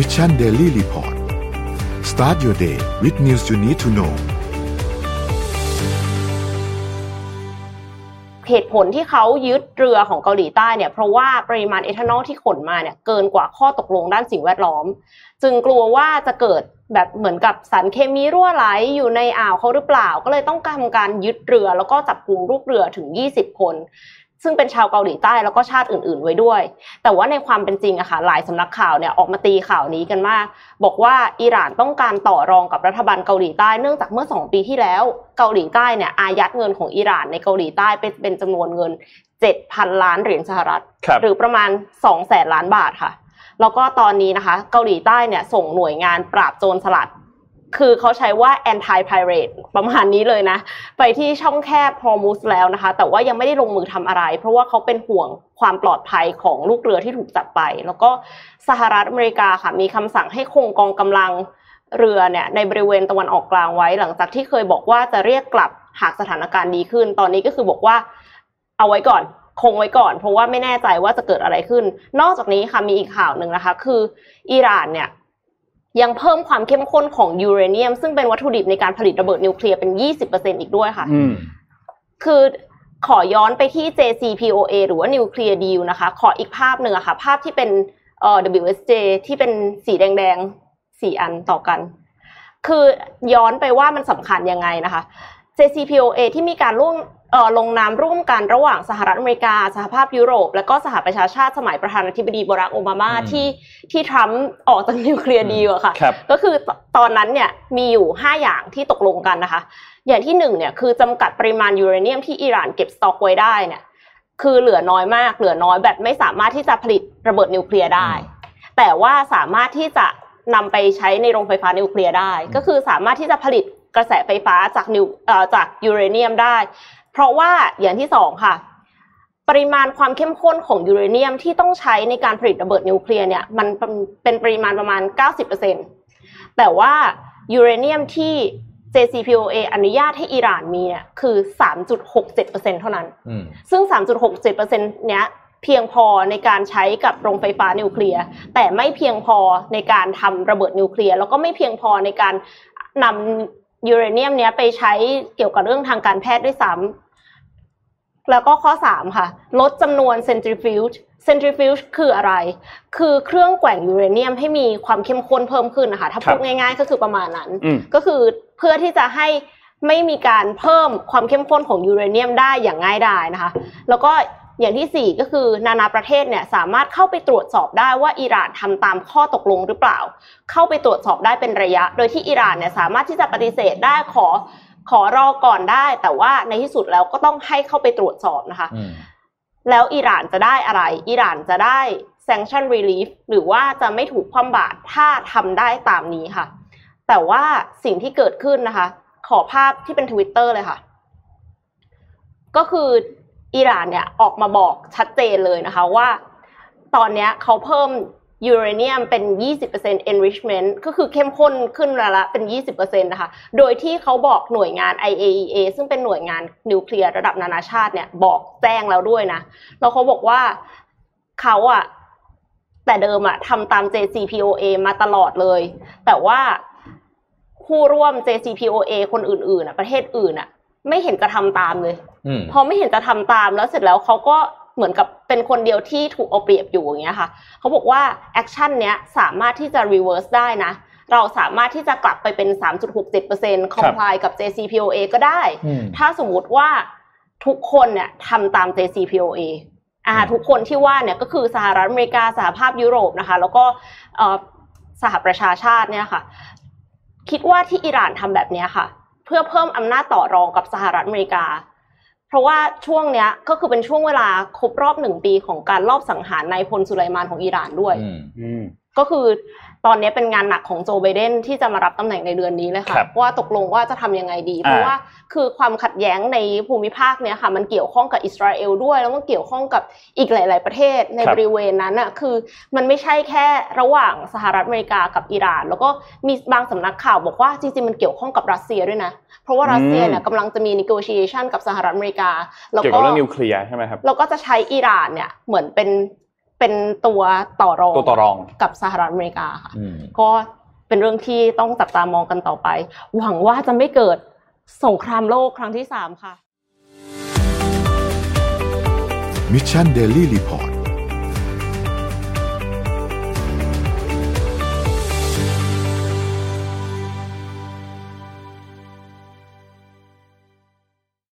Mission Daily Report start your day with news you need to know เหตุผลที่เขายึดเรือของเกาหลีใต้เนี่ยเพราะว่าปริมาณเอทานอลที่ขนมาเนี่ยเกินกว่าข้อตกลงด้านสิ่งแวดล้อม จึงกลัวว่าจะเกิดแบบเหมือนกับสารเคมีรั่วไหลอยู่ในอ่าวเขาหรือเปล่า ก็เลยต้องการการยึดเรือแล้วก็จับกลุ่มลูกเรือถึง 20 คน ซึ่งเป็นชาวเกาหลีใต้แล้วก็ชาติอื่น ๆ ไว้ด้วย แต่ว่าในความเป็นจริงอะค่ะหลายสำนักข่าวเนี่ยออกมาตีข่าวนี้กันมาก บอกว่าอิหร่านต้องการต่อรองกับรัฐบาลเกาหลีใต้เนื่องจากเมื่อ 2 ปีที่แล้ว เกาหลีใต้เนี่ยอายัดเงินของอิหร่านในเกาหลีใต้เป็นเป็นจำนวนเงิน 7,000 ล้านเหรียญสหรัฐครับหรือประมาณ2แสนล้านบาทค่ะ แล้วก็ตอนนี้นะคะ เกาหลีใต้เนี่ยส่งหน่วยงานปราบโจรสลัด คือเขาใช้ว่า anti pirate ประมาณนี้เลยนะ ไปที่ช่องแคบฮอร์มุสแล้วนะคะ แต่ว่ายังไม่ได้ลงมือทำอะไร เพราะว่าเขาเป็นห่วงความปลอดภัยของลูกเรือที่ถูกจับไป แล้วก็สหรัฐอเมริกาค่ะ มีคำสั่งให้คงกองกำลังเรือเนี่ยในบริเวณตะวันออกกลางไว้ หลังจากที่เคยบอกว่าจะเรียกกลับหากสถานการณ์ดีขึ้น ตอนนี้ก็คือบอกว่าเอาไว้ก่อนคงไว้ก่อน เพราะว่าไม่แน่ใจว่าจะเกิดอะไรขึ้น นอกจากนี้ค่ะมีอีกข่าวหนึ่งนะคะ คืออิหร่านเนี่ย ยังเพิ่มความเข้มข้นของยูเรเนียม ซึ่งเป็นวัตถุดิบในการผลิตระเบิดนิวเคลียร์เป็น 20%อีกด้วยค่ะอืมคือขอย้อนไปที่ JCPOA หรือว่า Nuclear Deal นะคะ ขออีกภาพหนึ่งอะค่ะ ภาพที่เป็นเอ่อ WSJ ที่เป็นสีแดงๆสี่อันต่อกัน คือย้อนไปว่ามันสำคัญยังไงนะคะ JCPOA ที่มีการร่วมเอ่อ ลงนามร่วมกันระหว่างสหรัฐอเมริกา สหภาพยุโรป และก็สหประชาชาติสมัยประธานาธิบดีบารักโอบามาอืมที่ที่ทรัมป์ออกจากนิวเคลียร์ดีลอะค่ะครับก็คือตตอนนั้นเนี่ยมีอยู่ 5 อย่างที่ตกลงกันนะคะ อย่างที่หนึ่งเนี่ยคือจำกัดปริมาณยูเรเนียมที่อิหร่านเก็บสต็อกไว้ได้เนี่ยคือเหลือน้อยมาก เหลือน้อยแบบไม่สามารถที่จะผลิตระเบิดนิวเคลียร์ได้ แต่ว่าสามารถที่จะนำไปใช้ในโรงไฟฟ้านิวเคลียร์ได้ ก็คือสามารถที่จะผลิตกระแสไฟฟ้าจากนิวเอ่อจากยูเรเนียมได้ เพราะว่าอย่างที่สองค่ะ ปริมาณความเข้มข้นของยูเรเนียมที่ต้องใช้ในการผลิตระเบิดนิวเคลียร์เนี่ยมันเป็นเป็นปริมาณประมาณ 90%แต่ว่ายูเรเนียมที่ JCPOA อนุญาตให้อิหร่านมีเนี่ยคือ 3.67%เท่านั้นอืมซึ่ง 3.67%เนี้ยเพียงพอในการใช้กับโรงไฟฟ้านิวเคลียร์ แต่ไม่เพียงพอในการทำระเบิดนิวเคลียร์ แล้วก็ไม่เพียงพอในการนำยูเรเนียมเนี้ยไปใช้เกี่ยวกับเรื่องทางการแพทย์ด้วยซ้ำ แล้วก็ข้อ 3 ค่ะ ลดจำนวน centrifuge centrifuge คืออะไร คือเครื่องแกว่งยูเรเนียมให้มีความเข้มข้นเพิ่มขึ้นนะคะ ถ้าครัพูบดง่ายๆ ก็คือประมาณนั้นอืมก็คือเพื่อที่จะให้ไม่มีการเพิ่มความเข้มข้นของยูเรเนียมได้อย่างง่ายดายนะคะ แล้วก็อย่างที่สี่ก็คือนานาประเทศเนี่ยสามารถเข้าไปตรวจสอบได้ว่าอิหร่านทำตามข้อตกลงหรือเปล่า เข้าไปตรวจสอบได้เป็นระยะ โดยที่อิหร่านเนี่ยสามารถที่จะปฏิเสธได้ขอ ขอรอก่อนได้ แต่ว่าในที่สุดแล้วก็ต้องให้เข้าไปตรวจสอบนะคะอืมแล้วอิหร่านจะได้อะไร อิหร่านจะได้ sanction relief หรือว่าจะไม่ถูกคว่ำบาตรถ้าทำได้ตามนี้ค่ะ แต่ว่าสิ่งที่เกิดขึ้นนะคะ ขอภาพที่เป็นทวิตเตอร์เลยค่ะ ก็คืออิหร่านเนี่ยออกมาบอกชัดเจนเลยนะคะว่า ตอนเนี้ยเขาเพิ่ม ยูเรเนียมเป็น 20% enrichment ก็คือเข้มข้นขึ้นละละเป็น 20%นะคะ โดยที่เขาบอกหน่วยงาน IAEA ซึ่งเป็นหน่วยงานนิวเคลียร์ระดับนานาชาติเนี่ยบอกแจ้งแล้วด้วยนะ แล้วเขาบอกว่าเขาอะแต่เดิมอะทำตาม JCPOA มาตลอดเลย แต่ว่าผู้ร่วม JCPOA คนอื่นๆอะประเทศอื่นอะไม่เห็นจะทำตามเลยอืมพอไม่เห็นจะทำตามแล้วเสร็จแล้วเขาก็ เหมือนกับเป็นคนเดียวที่ถูกเอาเปรียบอยู่อย่างเงี้ยค่ะเขาบอกว่าaction เนี้ยสามารถที่จะ reverse ได้นะเราสามารถที่จะกลับไปเป็น 3.67% comply กับ JCPOA ก็ได้อืมถ้าสมมติว่าทุกคนเนี่ยทำตาม JCPOA อ่าอืมทุกคนที่ว่าเนี่ยก็คือสหรัฐอเมริกาสหภาพยุโรปนะคะ แล้วก็เอ่อสหประชาชาติเนี่ยค่ะ คิดว่าที่อิหร่านทำแบบเนี้ยค่ะ เพื่อเพิ่มอำนาจต่อรองกับสหรัฐอเมริกา เพราะว่าช่วงเนี้ยก็คือเป็นช่วงเวลาครบรอบหนึ่งปีของการลอบสังหารนายพลสุไลมานของอิหร่านด้วยอืมอืมก็คือ ตอนนี้เป็นงานหนักของโจไบเดนที่จะมารับตำแหน่งในเดือนนี้เลยค่ะครับว่าตกลงว่าจะทำยังไงดี เพราะว่าคือความขัดแย้งในภูมิภาคเนี้ยค่ะมันเกี่ยวข้องกับอิสราเอลด้วยแล้วมันเกี่ยวข้องกับอีกหลาย ๆ ประเทศในครับบริเวณนั้นอะคือมันไม่ใช่แค่ระหว่างสหรัฐอเมริกากับอิหร่าน แล้วก็มีบางสำนักข่าวบอกว่าจริง ๆ มันเกี่ยวข้องกับรัสเซียด้วยนะเพราะว่ารัสเซียเนี่ยกำลังจะมี negotiation กับสหรัฐอเมริกาแล้วเกี่ยวก็กับเรื่องนิวเคลียร์ใช่ไหมครับเราก็จะใช้อิหร่านเนี่ยเหมือนเป็น เป็นตัวต่อรองตัวต่อรองกับสหรัฐอเมริกาค่ะอืมก็เป็นเรื่องที่ต้องจับตามองกันต่อไป หวังว่าจะไม่เกิดสงครามโลกครั้งที่สามค่ะมิชชั